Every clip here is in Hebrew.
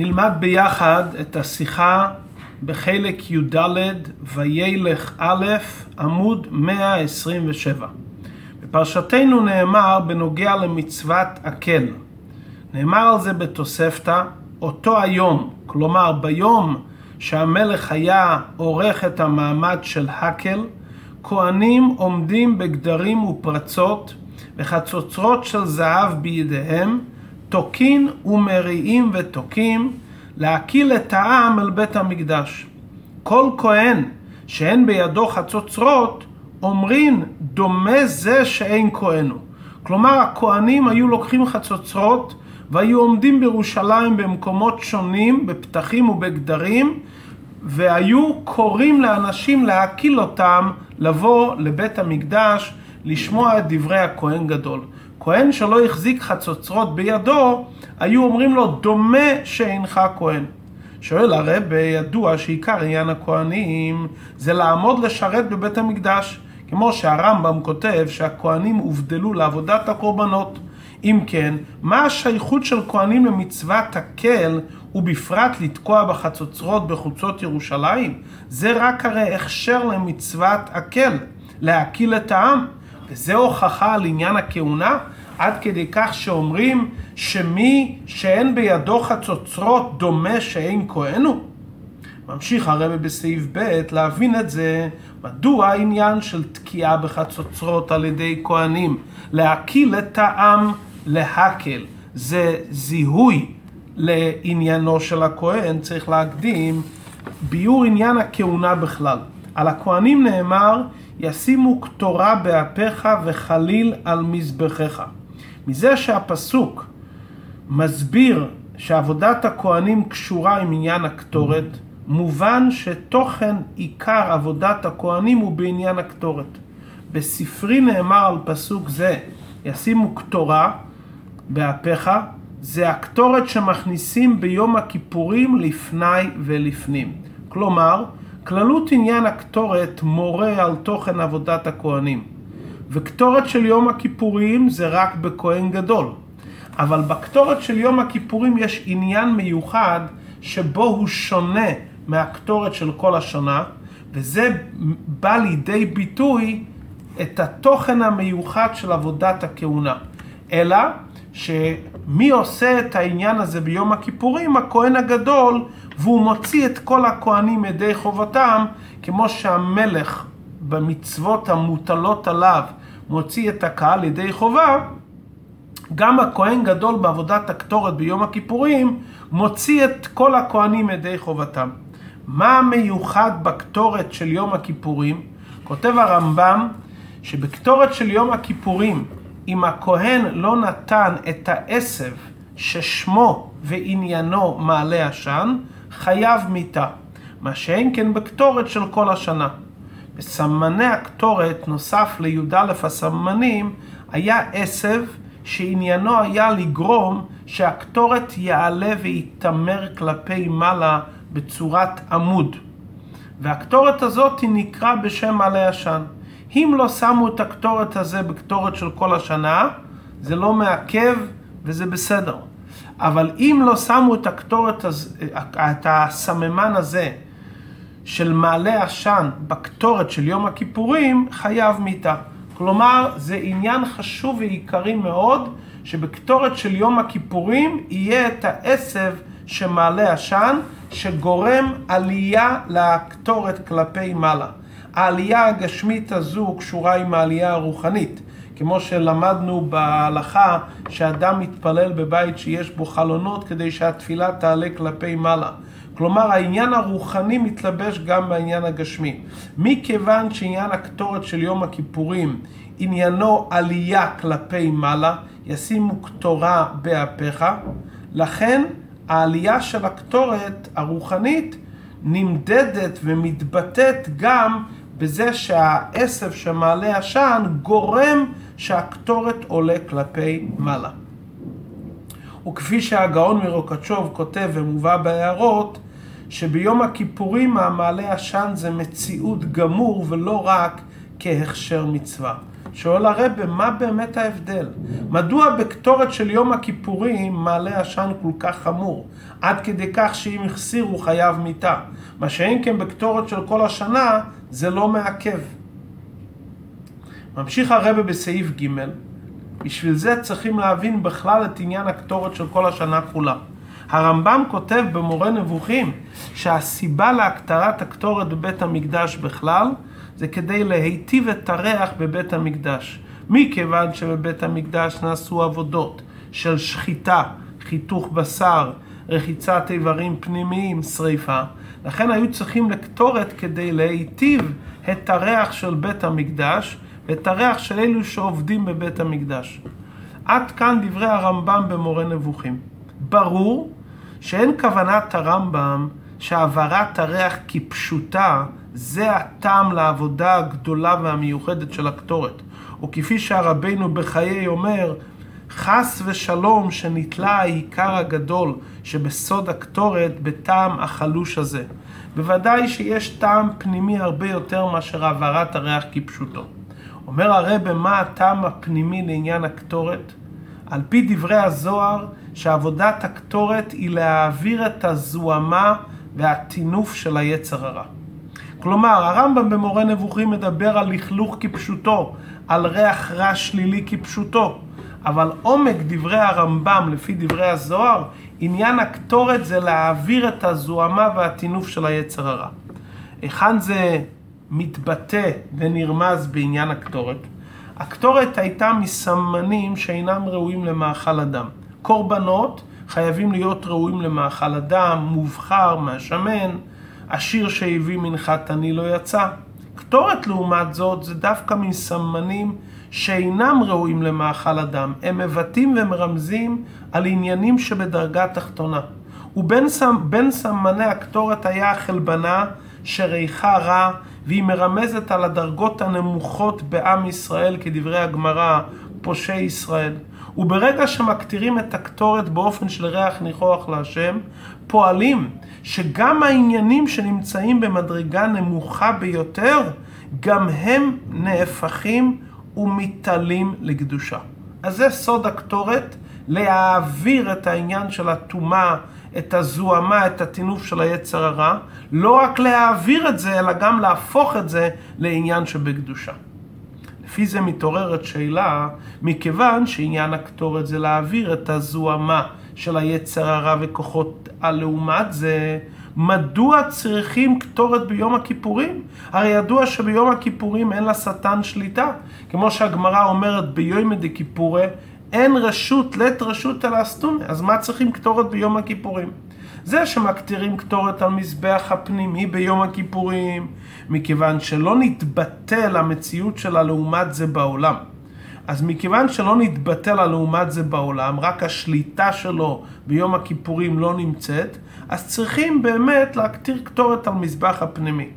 נלמד ביחד את השיחה בחלק י"ד וילך א', עמוד 127. בפרשתנו נאמר בנוגע למצוות הקל. נאמר על זה בתוספתא, אותו היום, כלומר ביום שהמלך היה עורך את המעמד של הקל, כהנים עומדים בגדרים ופרצות וחצוצרות של זהב בידיהם, תוקין ומריעים ותוקים, להקיל את העם אל בית המקדש. כל כהן שאין בידו חצוצרות, אומרים דומה זה שאין כהנו. כלומר, הכהנים היו לוקחים חצוצרות והיו עומדים בירושלים במקומות שונים, בפתחים ובגדרים, והיו קוראים לאנשים להקיל אותם לבוא לבית המקדש, לשמוע את דברי הכהן גדול. כהן שלא החזיק חצוצרות בידו, היו אומרים לו, דומה שאינך כהן. שואל הרב, ידוע שעיקר עניין הכהנים זה לעמוד לשרת בבית המקדש, כמו שהרמב"ם כותב שהכהנים הובדלו לעבודת הקורבנות. אם כן, מה השייכות של כהנים למצוות הקל ובפרט לתקוע בחצוצרות בחוצות ירושלים? זה רק הרי הכשר למצוות הקל, להקיל את העם. וזה הוכחה על עניין הכהונה, עד כדי כך שאומרים שמי שאין בידו חצוצרות דומה שאין כהנו? ממשיך הרבי בסעיף ב' להבין את זה, מדוע העניין של תקיעה בחצוצרות על ידי כהנים, להקיל את העם להקל, זה זיהוי לעניינו של הכהן, צריך להקדים ביור עניין הכהונה בכלל. על הכהנים נאמר, ישימו קטורה באפיך וחליל על מזבחיך. מזה שהפסוק מסביר שעבודת הכהנים קשורה עם עניין הקטורת, מובן שתוכן עיקר עבודת הכהנים הוא בעניין הקטורת. בספרי נאמר על פסוק זה, ישימו קטורה באפיך, זה הקטורת שמכניסים ביום הכיפורים לפני ולפנים. כלומר, כללות עניין הקטורת מורה על תוכן עבודת הכהנים. וקטורת של יום הכיפורים זה רק בכהן גדול. אבל בקטורת של יום הכיפורים יש עניין מיוחד שבו הוא שונה מהקטורת של כל השנה, וזה בא לידי ביטוי את התוכן המיוחד של עבודת הכהונה. אלא שמי עושה את העניין הזה ביום הכיפורים? הכהן הגדול, והוא מוציא את כל הכהנים ידי חובתם, כמו שהמלך במצוות המוטלות עליו מוציא את הקהל ידי חובה, גם הכהן גדול בעבודת הקטורת ביום הכיפורים מוציא את כל הכהנים ידי חובתם. מה המיוחד בקטורת של יום הכיפורים? כותב הרמב"ם שבקטורת של יום הכיפורים אם הכהן לא נתן את העשב ששמו ועניינו מעלה עשן, חייב מיתה. מה שאין כן בקטורת של כל השנה. בסמני הקטורת, נוסף לי"א הסמנים, היה עשב שעניינו היה לגרום שהקטורת יעלה ויתמר כלפי מעלה בצורת עמוד. והקטורת הזאת היא נקרא בשם מעלה עשן. אם לא שמו את הקטורת הזה בקטורת של כל השנה, זה לא מעכב וזה בסדר. אבל אם לא שמו את הקטורת את הסממן הזה של מעלה עשן בקטורת של יום הכיפורים, חייב מיתה. כלומר, זה עניין חשוב ועיקרי מאוד, שבקטורת של יום הכיפורים יהיה את העשב שמעלה עשן, שגורם עלייה לקטורת כלפי מעלה. העלייה הגשמית הזו קשורה עם העלייה הרוחנית. כמו שלמדנו בהלכה שאדם מתפלל בבית שיש בו חלונות כדי שהתפילה תעלה כלפי מעלה. כלומר העניין הרוחני מתלבש גם בעניין הגשמי. מכיוון שעניין הקטורת של יום הכיפורים עניינו עלייה כלפי מעלה, ישימו קטורה באפיך, לכן העלייה של הקטורת הרוחנית נמדדת ומתבטאת גם בזה שהעשב שמעלה עשן גורם שהקטורת עולה כלפי מעלה. וכפי שהגאון מרוקצ'וב כותב ומובא בהערות, שביום הכיפורים המעלה עשן זה מציאות גמור ולא רק כהכשר מצווה. שואל הרבה, מה באמת ההבדל? מדוע בקטורת של יום הכיפורים מעלה עשן כל כך חמור? עד כדי כך שאם החסיר הוא חייב מיתה. מה שאין כן בקטורת של כל השנה, זה לא מעכב. ממשיך הרבה בסעיף ג' בשביל זה צריכים להבין בכלל את עניין הקטורת של כל השנה כולה. הרמב"ם כותב במורה נבוכים שהסיבה להקטרת הקטורת בבית המקדש בכלל זה כדי להיטיב את הריח בבית המקדש. מכיוון שבבית המקדש נעשו עבודות של שחיטה, חיתוך בשר, רחיצת איברים פנימיים, שריפה, לכן היו צריכים לקטורת כדי להיטיב את הריח של בית המקדש ואת הריח של אלו שעובדים בבית המקדש. עד כאן דברי הרמב"ם במורה נבוכים. ברור שאין כוונת הרמב"ם שהעברת הריח כפשוטה זה הטעם לעבודה הגדולה והמיוחדת של הקטורת. או כפי שהרבינו בחיי אומר, חס ושלום שנתלה העיקר הגדול שבסוד הקטורת בטעם החלוש הזה. בוודאי שיש טעם פנימי הרבה יותר מאשר העברת הריח כפשוטו. אומר הרבה מה הטעם הפנימי לעניין הקטורת? על פי דברי הזוהר, שעבודת הקטורת היא להעביר את הזוהמה והטינוף של היצר הרע. כלומר, הרמב"ם במורה נבוכים מדבר על לכלוך כפשוטו, על ריח רע שלילי כפשוטו, אבל עומק דברי הרמב"ם, לפי דברי הזוהר, עניין הקטורת זה להעביר את הזוהמה והטינוף של היצר הרע. היכן זה מתבטא ונרמז בעניין הקטורת? הקטורת הייתה מסמנים שאינם ראויים למאכל אדם. קורבנות חייבים להיות ראויים למאכל אדם, מובחר, מהשמן, עשיר שהביא מנחת עני לא יצא. קטורת לעומת זאת זה דווקא מסמנים שאינם ראויים למאכל אדם, הם מבטאים ומרמזים על עניינים שבדרגה תחתונה. ובין סמ, סמני הקטורת היה החלבנה שריחה רע והיא מרמזת על הדרגות הנמוכות בעם ישראל כדברי הגמרא, פושעי ישראל. וברגע שמקטירים את הקטורת באופן של ריח ניחוח להשם, פועלים שגם העניינים שנמצאים במדרגה נמוכה ביותר, גם הם נהפכים ומתעלים לקדושה. אז זה סוד הקטורת, להעביר את העניין של הטומאה, את הזוהמה, את הטינוף של היצר הרע, לא רק להעביר את זה, אלא גם להפוך את זה לעניין שבקדושה. לפי זה מתעוררת שאלה, מכיוון שעניין הקטורת זה להעביר את הזוהמה של היצר הרע וכוחות הלעומת זה, מדוע צריכים קטורת ביום הכיפורים? הרי ידוע שביום הכיפורים אין לשטן שליטה. כמו שהגמרא אומרת ביום דכיפורי, אין רשות, לית רשות אלא אסתומי. אז מה צריכים קטורת ביום הכיפורים? זה שמקטירים קטורת על מזבח הפנימי ביום הכיפורים, מכיוון שלא נתבטל המציאות שלה לעומת זה בעולם. אז מכיוון שלא נתבטל הלעומת זה בעולם, רק השליטה שלו ביום הכיפורים לא נמצאת, אז צריכים באמת להקטיר קטורת על מזבח הפנימי.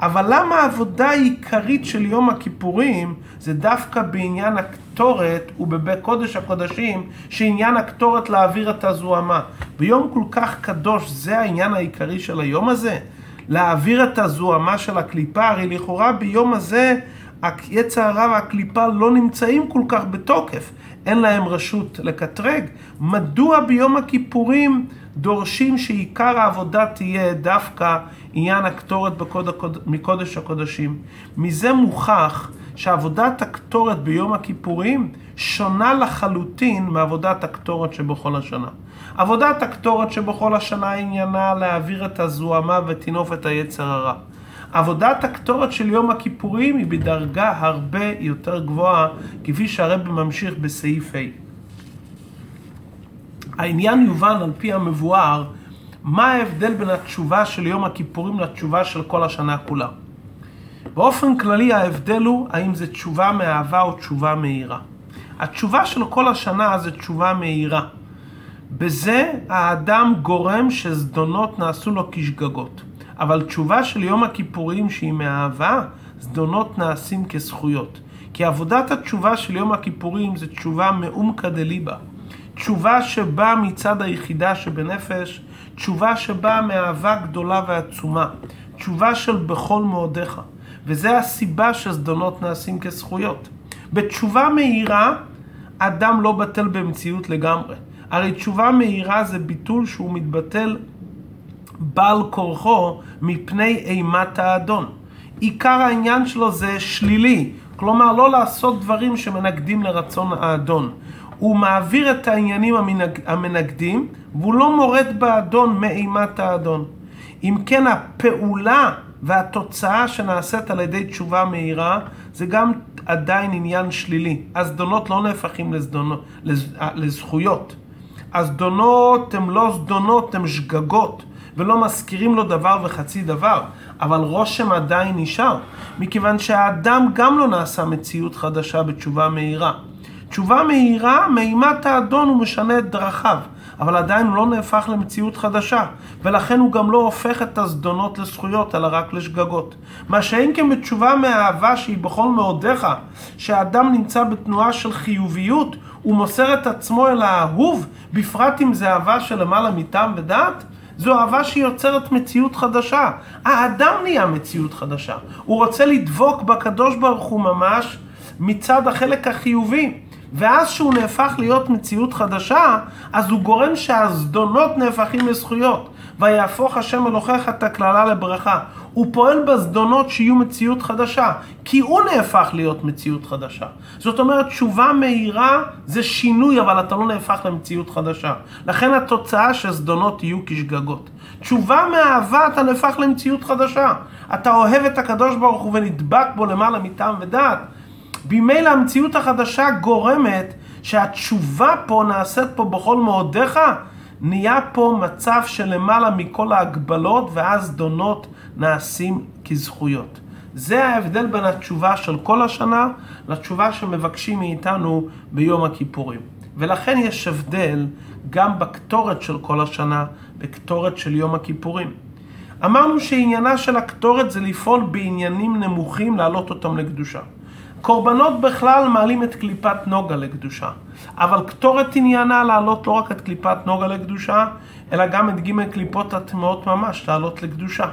אבל למה העבודה העיקרית של יום הכיפורים זה דווקא בעניין הקטורת ובבית קודש הקודשים, שעניין הקטורת להעביר את הזוהמה. ביום כל כך קדוש זה העניין העיקרי של היום הזה? להעביר את הזוהמה של הקליפה, הרי לכאורה ביום הזה יצר הרע והקליפה לא נמצאים כל כך בתוקף, אין להם רשות לקטרג. מדוע ביום הכיפורים דורשים שעיקר העבודה תהיה דווקא עניין הקטורת מקודש הקודשים? מזה מוכח שעבודת הקטורת ביום הכיפורים שונה לחלוטין מעבודת הקטורת שבכל השנה. עבודת הקטורת שבכל השנה עניינה להעביר את הזוהמה וטינוף את היצר הרע. עבודת הקטורת של יום הכיפורים היא בדרגה הרבה יותר גבוהה, כפי שהרב ממשיך בסעיף ה'. העניין יובן על פי המבואר, מה ההבדל בין התשובה של יום הכיפורים לתשובה של כל השנה כולה. באופן כללי ההבדל הוא האם זה תשובה מאהבה או תשובה מהירה. התשובה של כל השנה זה תשובה מהירה. בזה האדם גורם שזדונות נעשו לו כשגגות. אבל תשובה של יום הכיפורים שהיא מאהבה, זדונות נעשים כזכויות. כי עבודת התשובה של יום הכיפורים זה תשובה מעומקא דליבה. תשובה שבאה מצד היחידה שבנפש, תשובה שבאה מאהבה גדולה ועצומה. תשובה של בכל מאודיך. וזה הסיבה שזדונות נעשים כזכויות. בתשובה מהירה, אדם לא בטל במציאות לגמרי. הרי תשובה מהירה זה ביטול שהוא מתבטל בעל כורחו מפני אימת האדון. עיקר העניין שלו זה שלילי, כלומר לא לעשות דברים שמנגדים לרצון האדון. הוא מעביר את העניינים המנג... המנגדים והוא לא מורד באדון מאימת האדון. אם כן הפעולה והתוצאה שנעשית על ידי תשובה מהירה זה גם עדיין עניין שלילי. הזדונות לא נהפכים לזדונות, לז... לזכויות. הזדונות הן לא זדונות, הן שגגות. ולא מזכירים לו דבר וחצי דבר, אבל רושם עדיין נשאר, מכיוון שהאדם גם לא נעשה מציאות חדשה בתשובה מהירה. תשובה מהירה, מאימת האדון הוא משנה את דרכיו, אבל עדיין הוא לא נהפך למציאות חדשה, ולכן הוא גם לא הופך את הזדונות לזכויות, אלא רק לשגגות. מה שאין כן בתשובה מהאהבה שהיא בכל מאודיך, שהאדם נמצא בתנועה של חיוביות, הוא מוסר את עצמו אל האהוב, בפרט אם זה אהבה שלמעלה מטעם ודעת, זו אהבה שיוצרת מציאות חדשה. האדם נהיה מציאות חדשה. הוא רוצה לדבוק בקדוש ברוך הוא ממש מצד החלק החיובי. ואז שהוא נהפך להיות מציאות חדשה, אז הוא גורם שהזדונות נהפכים לזכויות. ויהפוך השם אלוהיך את הקללה לברכה. הוא פועל בזדונות שיהיו מציאות חדשה, כי הוא נהפך להיות מציאות חדשה. זאת אומרת, תשובה מהירה זה שינוי, אבל אתה לא נהפך למציאות חדשה. לכן התוצאה שזדונות יהיו כשגגות. תשובה מאהבה אתה נהפך למציאות חדשה. אתה אוהב את הקדוש ברוך הוא ונדבק בו למעלה מטעם ודעת. ממילא המציאות החדשה גורמת שהתשובה פה נעשית פה בכל מאודיך, נהיה פה מצב שלמעלה מכל ההגבלות ואז דונות נעשים כזכויות. זה ההבדל בין התשובה של כל השנה לתשובה שמבקשים מאיתנו ביום הכיפורים. ולכן יש הבדל גם בקטורת של כל השנה, בקטורת של יום הכיפורים. אמרנו שעניינה של הקטורת זה לפעול בעניינים נמוכים, להעלות אותם לקדושה. קורבנות בכלל מעלים את קליפת נוגה לקדושה, אבל קטורת עניינה להעלות לא רק את קליפת נוגה לקדושה, אלא גם את ג' קליפות הטמעות ממש להעלות לקדושה.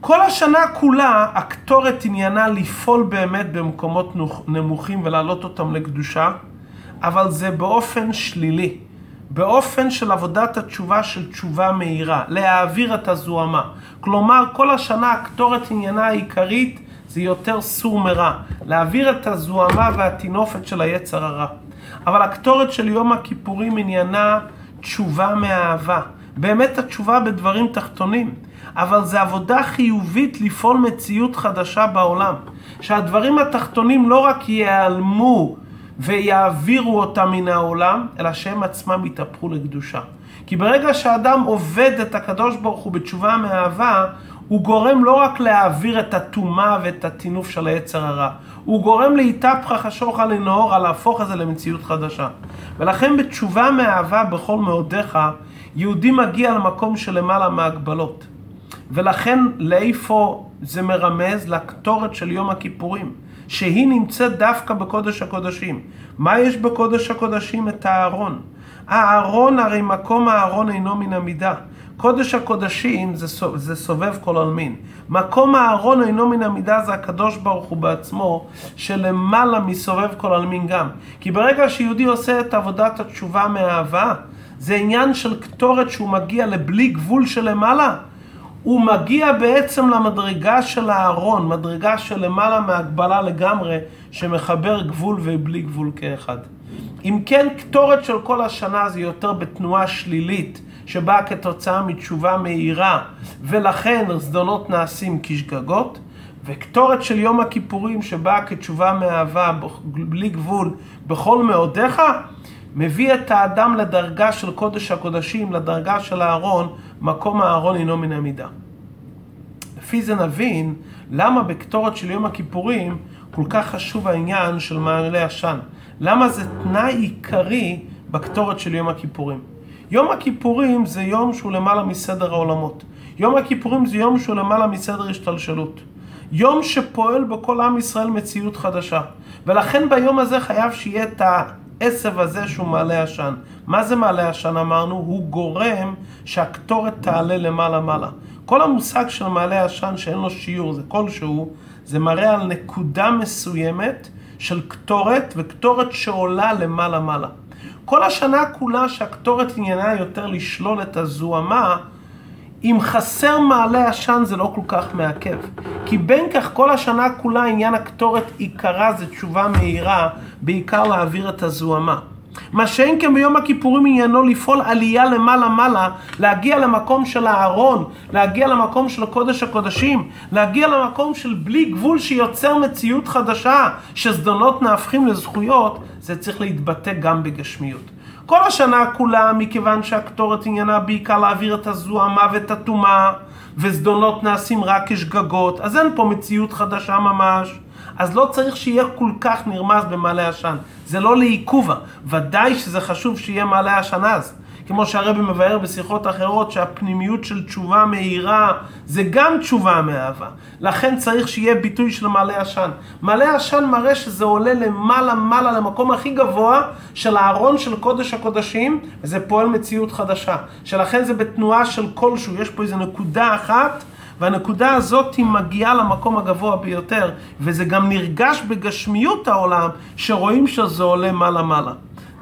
כל השנה כולה הקטורת עניינה לפעול באמת במקומות נמוכים ולהעלות אותם לקדושה, אבל זה באופן שלילי, באופן של עבודת התשובה של תשובה מהירה, להעביר את הזוהמה. כלומר, כל השנה הקטורת עניינה העיקרית זה יותר סור מרע, להעביר את הזוהמה והטינופת של היצר הרע. אבל הקטורת של יום הכיפורים עניינה תשובה מאהבה. באמת התשובה בדברים תחתונים, אבל זה עבודה חיובית לפעול מציאות חדשה בעולם. שהדברים התחתונים לא רק ייעלמו ויעבירו אותם מן העולם, אלא שהם עצמם יתהפכו לקדושה. כי ברגע שאדם עובד את הקדוש ברוך הוא בתשובה מאהבה, הוא גורם לא רק להעביר את הטומאה ואת הטינוף של היצר הרע, הוא גורם להתהפכה חשוכה לנאורה, להפוך את זה למציאות חדשה. ולכן בתשובה מאהבה בכל מאודיך, יהודי מגיע למקום שלמעלה מהגבלות. ולכן לאיפה זה מרמז? לקטורת של יום הכיפורים, שהיא נמצאת דווקא בקודש הקודשים. מה יש בקודש הקודשים? את הארון. הארון, הרי מקום הארון אינו מן המידה. קודש הקודשים זה, זה סובב כל עלמין. מקום הארון אינו מן המידה זה הקדוש ברוך הוא בעצמו, שלמעלה מסובב כל עלמין גם. כי ברגע שיהודי עושה את עבודת התשובה מאהבה, זה עניין של קטורת שהוא מגיע לבלי גבול שלמעלה. הוא מגיע בעצם למדרגה של הארון, מדרגה שלמעלה מהגבלה לגמרי, שמחבר גבול ובלי גבול כאחד. אם כן, קטורת של כל השנה זה יותר בתנועה שלילית, שבאה כתוצאה מתשובה מהירה, ולכן זדונות נעשים כשגגות, וקטורת של יום הכיפורים שבאה כתשובה מאהבה בלי גבול בכל מאודיך, מביא את האדם לדרגה של קודש הקודשים, לדרגה של הארון, מקום הארון אינו מן המידה. לפי זה נבין למה בקטורת של יום הכיפורים כל כך חשוב העניין של מעלה עשן. למה זה תנאי עיקרי בקטורת של יום הכיפורים. יום הכיפורים זה יום שהוא למעלה מסדר העולמות. יום הכיפורים זה יום שהוא למעלה מסדר השתלשלות. יום שפועל בכל עם ישראל מציאות חדשה. ולכן ביום הזה חייב שיהיה את העשב הזה שהוא מעלה עשן. מה זה מעלה עשן אמרנו? הוא גורם שהקטורת תעלה למעלה מעלה. כל המושג של מעלה עשן שאין לו שיעור, זה כלשהו, זה מראה על נקודה מסוימת של קטורת, וקטורת שעולה למעלה-מעלה. כל השנה כולה שהקטורת עניינה יותר לשלול את הזוהמה, אם חסר מעלה עשן זה לא כל כך מעכב. כי בין כך כל השנה כולה עניין הקטורת עיקרה זה תשובה מהירה, בעיקר להעביר את הזוהמה. מה שאין כן ביום הכיפורים עניינו לפעול עלייה למעלה-מעלה, להגיע למקום של הארון, להגיע למקום של קודש הקודשים, להגיע למקום של בלי גבול שיוצר מציאות חדשה, שזדונות נהפכים לזכויות, זה צריך להתבטא גם בגשמיות. כל השנה כולה, מכיוון שהקטורת עניינה בעיקר להעביר את הזוהמה ואת הטומאה, וזדונות נעשים רק כשגגות, אז אין פה מציאות חדשה ממש. אז לא צריך שיהיה כל כך נרמז במעלה עשן. זה לא לעיכובה. ודאי שזה חשוב שיהיה מעלה עשן אז. כמו שהרבי מבאר בשיחות אחרות, שהפנימיות של תשובה מהירה זה גם תשובה מאהבה. לכן צריך שיהיה ביטוי של מעלה עשן. מעלה עשן מראה שזה עולה למעלה מעלה למקום הכי גבוה של הארון של קודש הקודשים, וזה פועל מציאות חדשה. שלכן זה בתנועה של כלשהו, יש פה איזו נקודה אחת. והנקודה הזאת היא מגיעה למקום הגבוה ביותר, וזה גם נרגש בגשמיות העולם, שרואים שזה עולה מעלה-מעלה.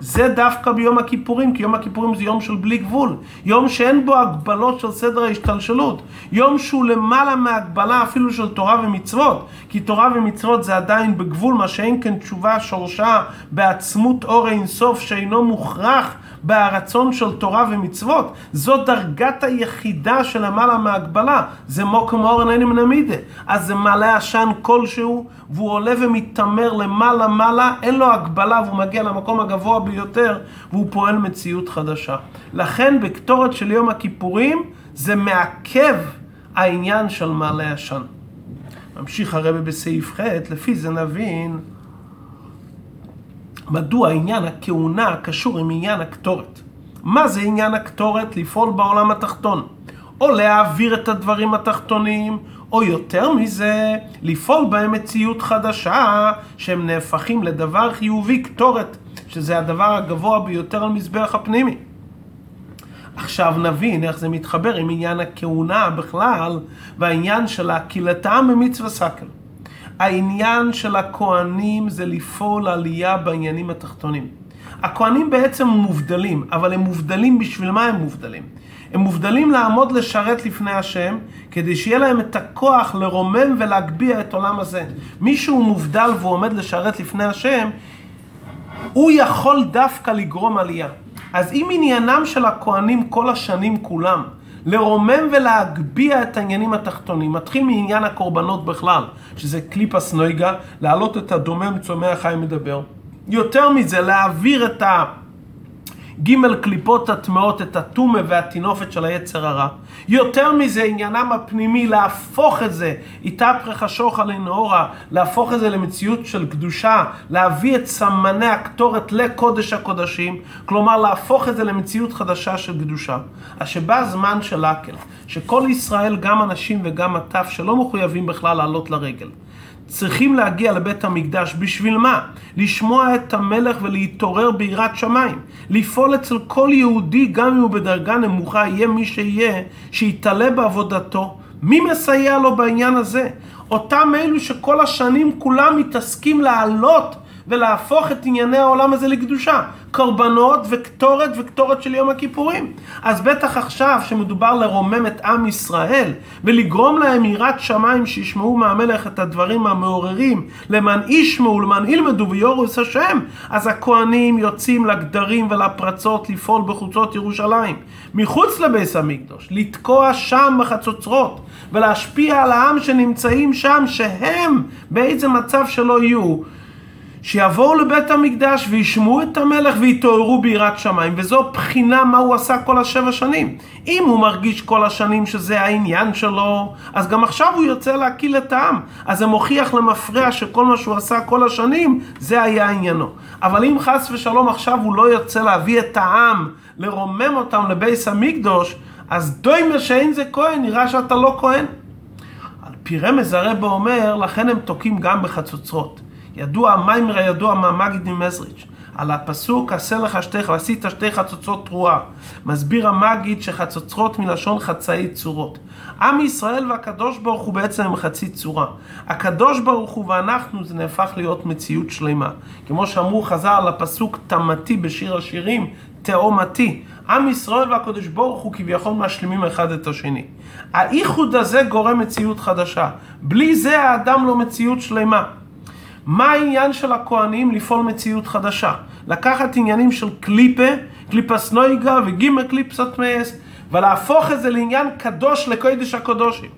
זה דווקא ביום הכיפורים, כי יום הכיפורים זה יום של בלי גבול. יום שאין בו הגבלות של סדר ההשתלשלות. יום שהוא למעלה מהגבלה אפילו של תורה ומצוות. כי תורה ומצוות זה עדיין בגבול, מה שאין כן תשובה שורשה בעצמות אור אינסוף שאינו מוכרח ברצון של תורה ומצוות. זו דרגת היחידה של למעלה מהגבלה. זה מוקם אורן אין מנמידה. אז זה מעלה עשן כלשהו, והוא עולה ומתעמר למעלה מעלה, אין לו הגבלה והוא מגיע למקום הגבוה ביותר, והוא פועל מציאות חדשה. לכן בקטורת של יום הכיפורים זה מעכב העניין של מעלה עשן. ממשיך הרבי בסעיף ח', לפי זה נבין מדוע עניין הכהונה קשור עם עניין הקטורת. מה זה עניין הקטורת? לפעול בעולם התחתון. או להעביר את הדברים התחתונים, או יותר מזה, לפעול בהם מציאות חדשה, שהם נהפכים לדבר חיובי קטורת, שזה הדבר הגבוה ביותר על מזבח הפנימי. עכשיו נבין איך זה מתחבר עם עניין הכהונה בכלל, והעניין של הקהילתם במצווה סקל. העניין של הכהנים זה לפעול עלייה בעניינים התחתונים. הכהנים בעצם מובדלים, אבל הם מובדלים בשביל מה הם מובדלים? הם מובדלים לעמוד לשרת לפני השם, כדי שיהיה להם את הכוח לרומם ולהגביה את עולם הזה. מי שהוא מובדל והוא עומד לשרת לפני השם, הוא יכול דווקא לגרום עלייה. אז אם עניינם של הכהנים כל השנים כולם, לרומם ולהגביה את העניינים התחתונים, מתחיל מעניין הקורבנות בכלל, שזה קליפס נויגה, להעלות את הדומם צומח חי מדבר. יותר מזה, להעביר את ה... ג' קליפות הטמעות את הטומה והטינופת של היצר הרע. יותר מזה, עניינם הפנימי להפוך את זה, איתפרך שוחה לנאורה, להפוך את זה למציאות של קדושה, להביא את סמני הקטורת לקודש הקודשים, כלומר להפוך את זה למציאות חדשה של קדושה. אז שבא הזמן של אקל, שכל ישראל, גם אנשים וגם הטף, שלא מחויבים בכלל לעלות לרגל. צריכים להגיע לבית המקדש, בשביל מה? לשמוע את המלך ולהתעורר ביראת שמיים. לפעול אצל כל יהודי, גם אם הוא בדרגה נמוכה, יהיה מי שיהיה, שיתעלה בעבודתו. מי מסייע לו בעניין הזה? אותם אלו שכל השנים כולם מתעסקים לעלות ולהפוך את ענייני העולם הזה לקדושה. קורבנות וקטורת וקטורת של יום הכיפורים. אז בטח עכשיו שמדובר לרומם את עם ישראל ולגרום להם יראת שמיים שישמעו מהמלך את הדברים המעוררים למען ישמעו ולמען ילמדו ויורוס השם אז הכהנים יוצאים לגדרים ולפרצות לפעול בחוצות ירושלים מחוץ לביס המקדוש לתקוע שם בחצוצרות ולהשפיע על העם שנמצאים שם שהם באיזה מצב שלא יהיו שיבואו לבית המקדש וישמעו את המלך ויתעוררו ביראת שמיים, וזו בחינה מה הוא עשה כל השבע שנים. אם הוא מרגיש כל השנים שזה העניין שלו, אז גם עכשיו הוא יוצא להקיל את העם. אז זה מוכיח למפרע שכל מה שהוא עשה כל השנים, זה היה עניינו. אבל אם חס ושלום עכשיו הוא לא יוצא להביא את העם, לרומם אותם לבייס המקדוש, אז דוימה שאין זה כהן, נראה שאתה לא כהן. על פי רמז הרב אומר, לכן הם תוקעים גם בחצוצרות. ידוע, המיימר הידוע מהמגיד ממזריץ'. על הפסוק עשה לך שתי, ועשית שתי חצוצרות תרועה. מסביר המגיד שחצוצרות מלשון חצאי צורות. עם ישראל והקדוש ברוך הוא בעצם הם חצי צורה. הקדוש ברוך הוא ואנחנו זה נהפך להיות מציאות שלמה. כמו שאמרו חז"ל על הפסוק תמתי בשיר השירים, תאומתי. עם ישראל והקדוש ברוך הוא כביכול משלימים אחד את השני. האיחוד הזה גורם מציאות חדשה. בלי זה האדם לא מציאות שלמה. מה העניין של הכהנים לפעול מציאות חדשה? לקחת עניינים של קליפה, קליפס נויגה וגימל קליפסות מייס, ולהפוך את זה לעניין קדוש לקודש הקודשים.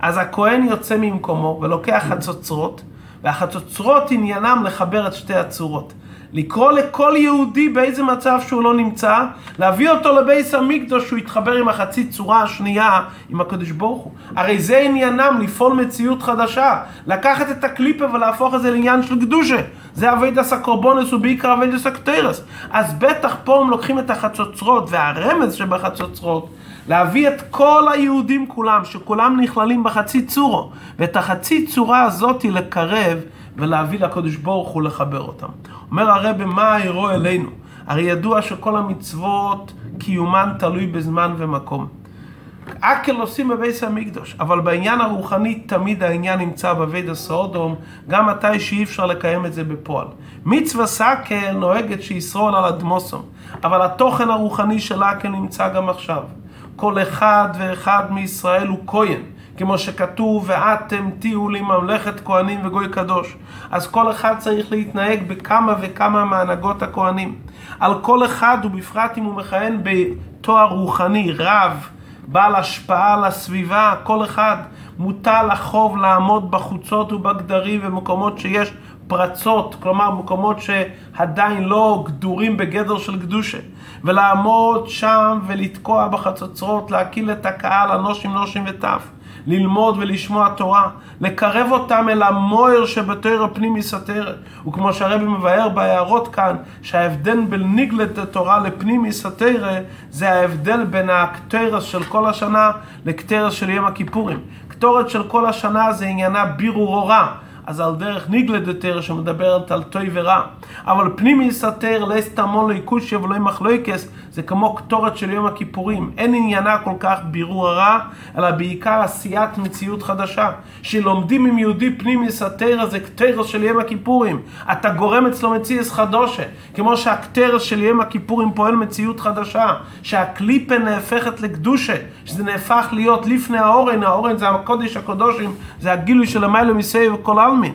אז הכהן יוצא ממקומו ולוקח חצוצרות, והחצוצרות עניינם לחבר את שתי הצורות. לקרוא לכל יהודי באיזה מצב שהוא לא נמצא, להביא אותו לבייס המקדוש שהוא יתחבר עם החצי צורה השנייה עם הקדוש ברוך הוא. הרי זה עניינם, לפעול מציאות חדשה, לקחת את הקליפה ולהפוך את זה לעניין של קדושה. זה אבידס הקורבונס ובעיקר אבידס הקטרס. אז בטח פה הם לוקחים את החצוצרות והרמז שבחצוצרות, להביא את כל היהודים כולם, שכולם נכללים בחצי צורו, ואת החצי צורה הזאת לקרב ולהביא לקדוש ברוך הוא לחבר אותם. אומר הרב, מה האירוע אלינו? הרי ידוע שכל המצוות, קיומן תלוי בזמן ומקום. אקל עושים בבית המקדוש, אבל בעניין הרוחני תמיד העניין נמצא בבית הסעודום, גם מתי שאי אפשר לקיים את זה בפועל. מצווה סקל נוהגת שישרול על אדמוסום, אבל התוכן הרוחני של אקל נמצא גם עכשיו. כל אחד ואחד מישראל הוא כהן. כמו שכתוב, ואתם תהיו לי ממלכת כהנים וגוי קדוש. אז כל אחד צריך להתנהג בכמה וכמה מהנהגות הכהנים. על כל אחד, ובפרט אם הוא מכהן בתואר רוחני, רב, בעל השפעה על הסביבה, כל אחד מוטל החוב לעמוד בחוצות ובגדרים ומקומות שיש פרצות, כלומר מקומות שעדיין לא גדורים בגדר של קדושה, ולעמוד שם ולתקוע בחצוצרות, להקיל את הקהל, הנושים נושים וטף. ללמוד ולשמוע תורה, לקרב אותם אל המויר שבתויר הפנימי סתרת. וכמו שהרבי מבאר בהערות כאן, שההבדל בין ניגלת התורה לפנימי סתרת, זה ההבדל בין הקטרס של כל השנה לקטרס של יום הכיפורים. קטורת של כל השנה זה עניינה בירור אורה. אז על דרך ניגלה דתר שמדברת על טוי ורע. אבל פנימי יסתר, לא יסתמון לא יקושיה ולא מחלויקס, זה כמו קטורת של יום הכיפורים. אין עניינה כל כך בירור הרע, אלא בעיקר עשיית מציאות חדשה. שלומדים עם יהודי פנימי יסתר, זה קטרס של יום הכיפורים. אתה גורם אצלו מציאס חדושה. כמו שהקטרס של יום הכיפורים פועל מציאות חדשה. שהקליפה נהפכת לקדושה. שזה נהפך להיות לפני האורן, האורן זה הקודש הקודשים, זה הגילוי של המיילו מסייב וכל העלמין.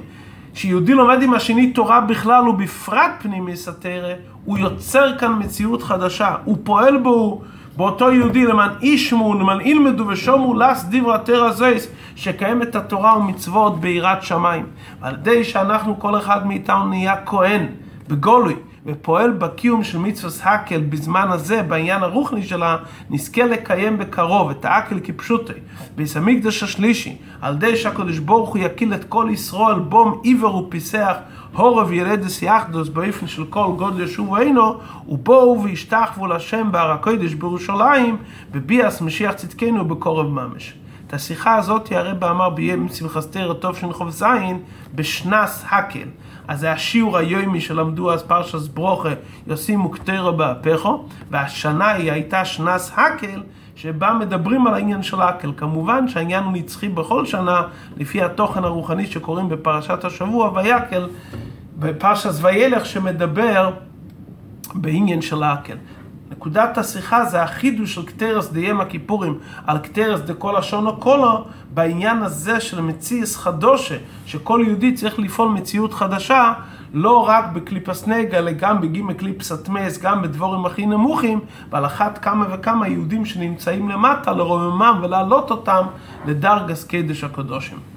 כשיהודי לומד עם השני תורה בכלל ובפרט פנימי סתרה, הוא יוצר כאן מציאות חדשה, הוא פועל בו באותו יהודי למען ישמו, למען ילמדו ושומו לס דברה תרא זייס, שקיים את התורה ומצוות ביראת שמיים. ועל ידי שאנחנו, כל אחד מאיתנו נהיה כהן, בגולוי. ופועל בקיום של מצווה הקל בזמן הזה, בעניין הרוחני שלה, נזכה לקיים בקרוב את האקל כפשוטי. ביס המקדש השלישי, על ידי שהקדוש ברוך הוא יקיל את כל ישראל, בום עיוור ופיסח, הורב ילדס יחדוס באופן של כל גודל ישוב עינו, ובואו וישתחוו להשם בהר הקודש בירושלים, בביאס משיח צדקנו בקורב ממש. השיחה הזאת הרב אמר ביום שמחסתר טוב שנחוב זין בשנס הקל. אז זה השיעור היומי שלמדו אז פרשס ברוכה יוסימו קטרו באפכו, והשנה היא הייתה שנס הקל, שבה מדברים על העניין של הקל. כמובן שהעניין הוא נצחי בכל שנה, לפי התוכן הרוחני שקוראים בפרשת השבוע, ויקל, בפרשת וילך שמדבר בעניין של הקהל. נקודת השיחה זה החידוש של קטורת דיום הכיפורים על קטורת דכל השנה כולה בעניין הזה של מציאות חדשה, שכל יהודי צריך לפעול מציאות חדשה, לא רק בקליפת נוגה, אלא גם בג' קליפות הטמאות, גם בדברים הכי נמוכים, ועל אחת כמה וכמה יהודים שנמצאים למטה, לרוממם ולהעלות אותם לדרגת קודש הקדושים.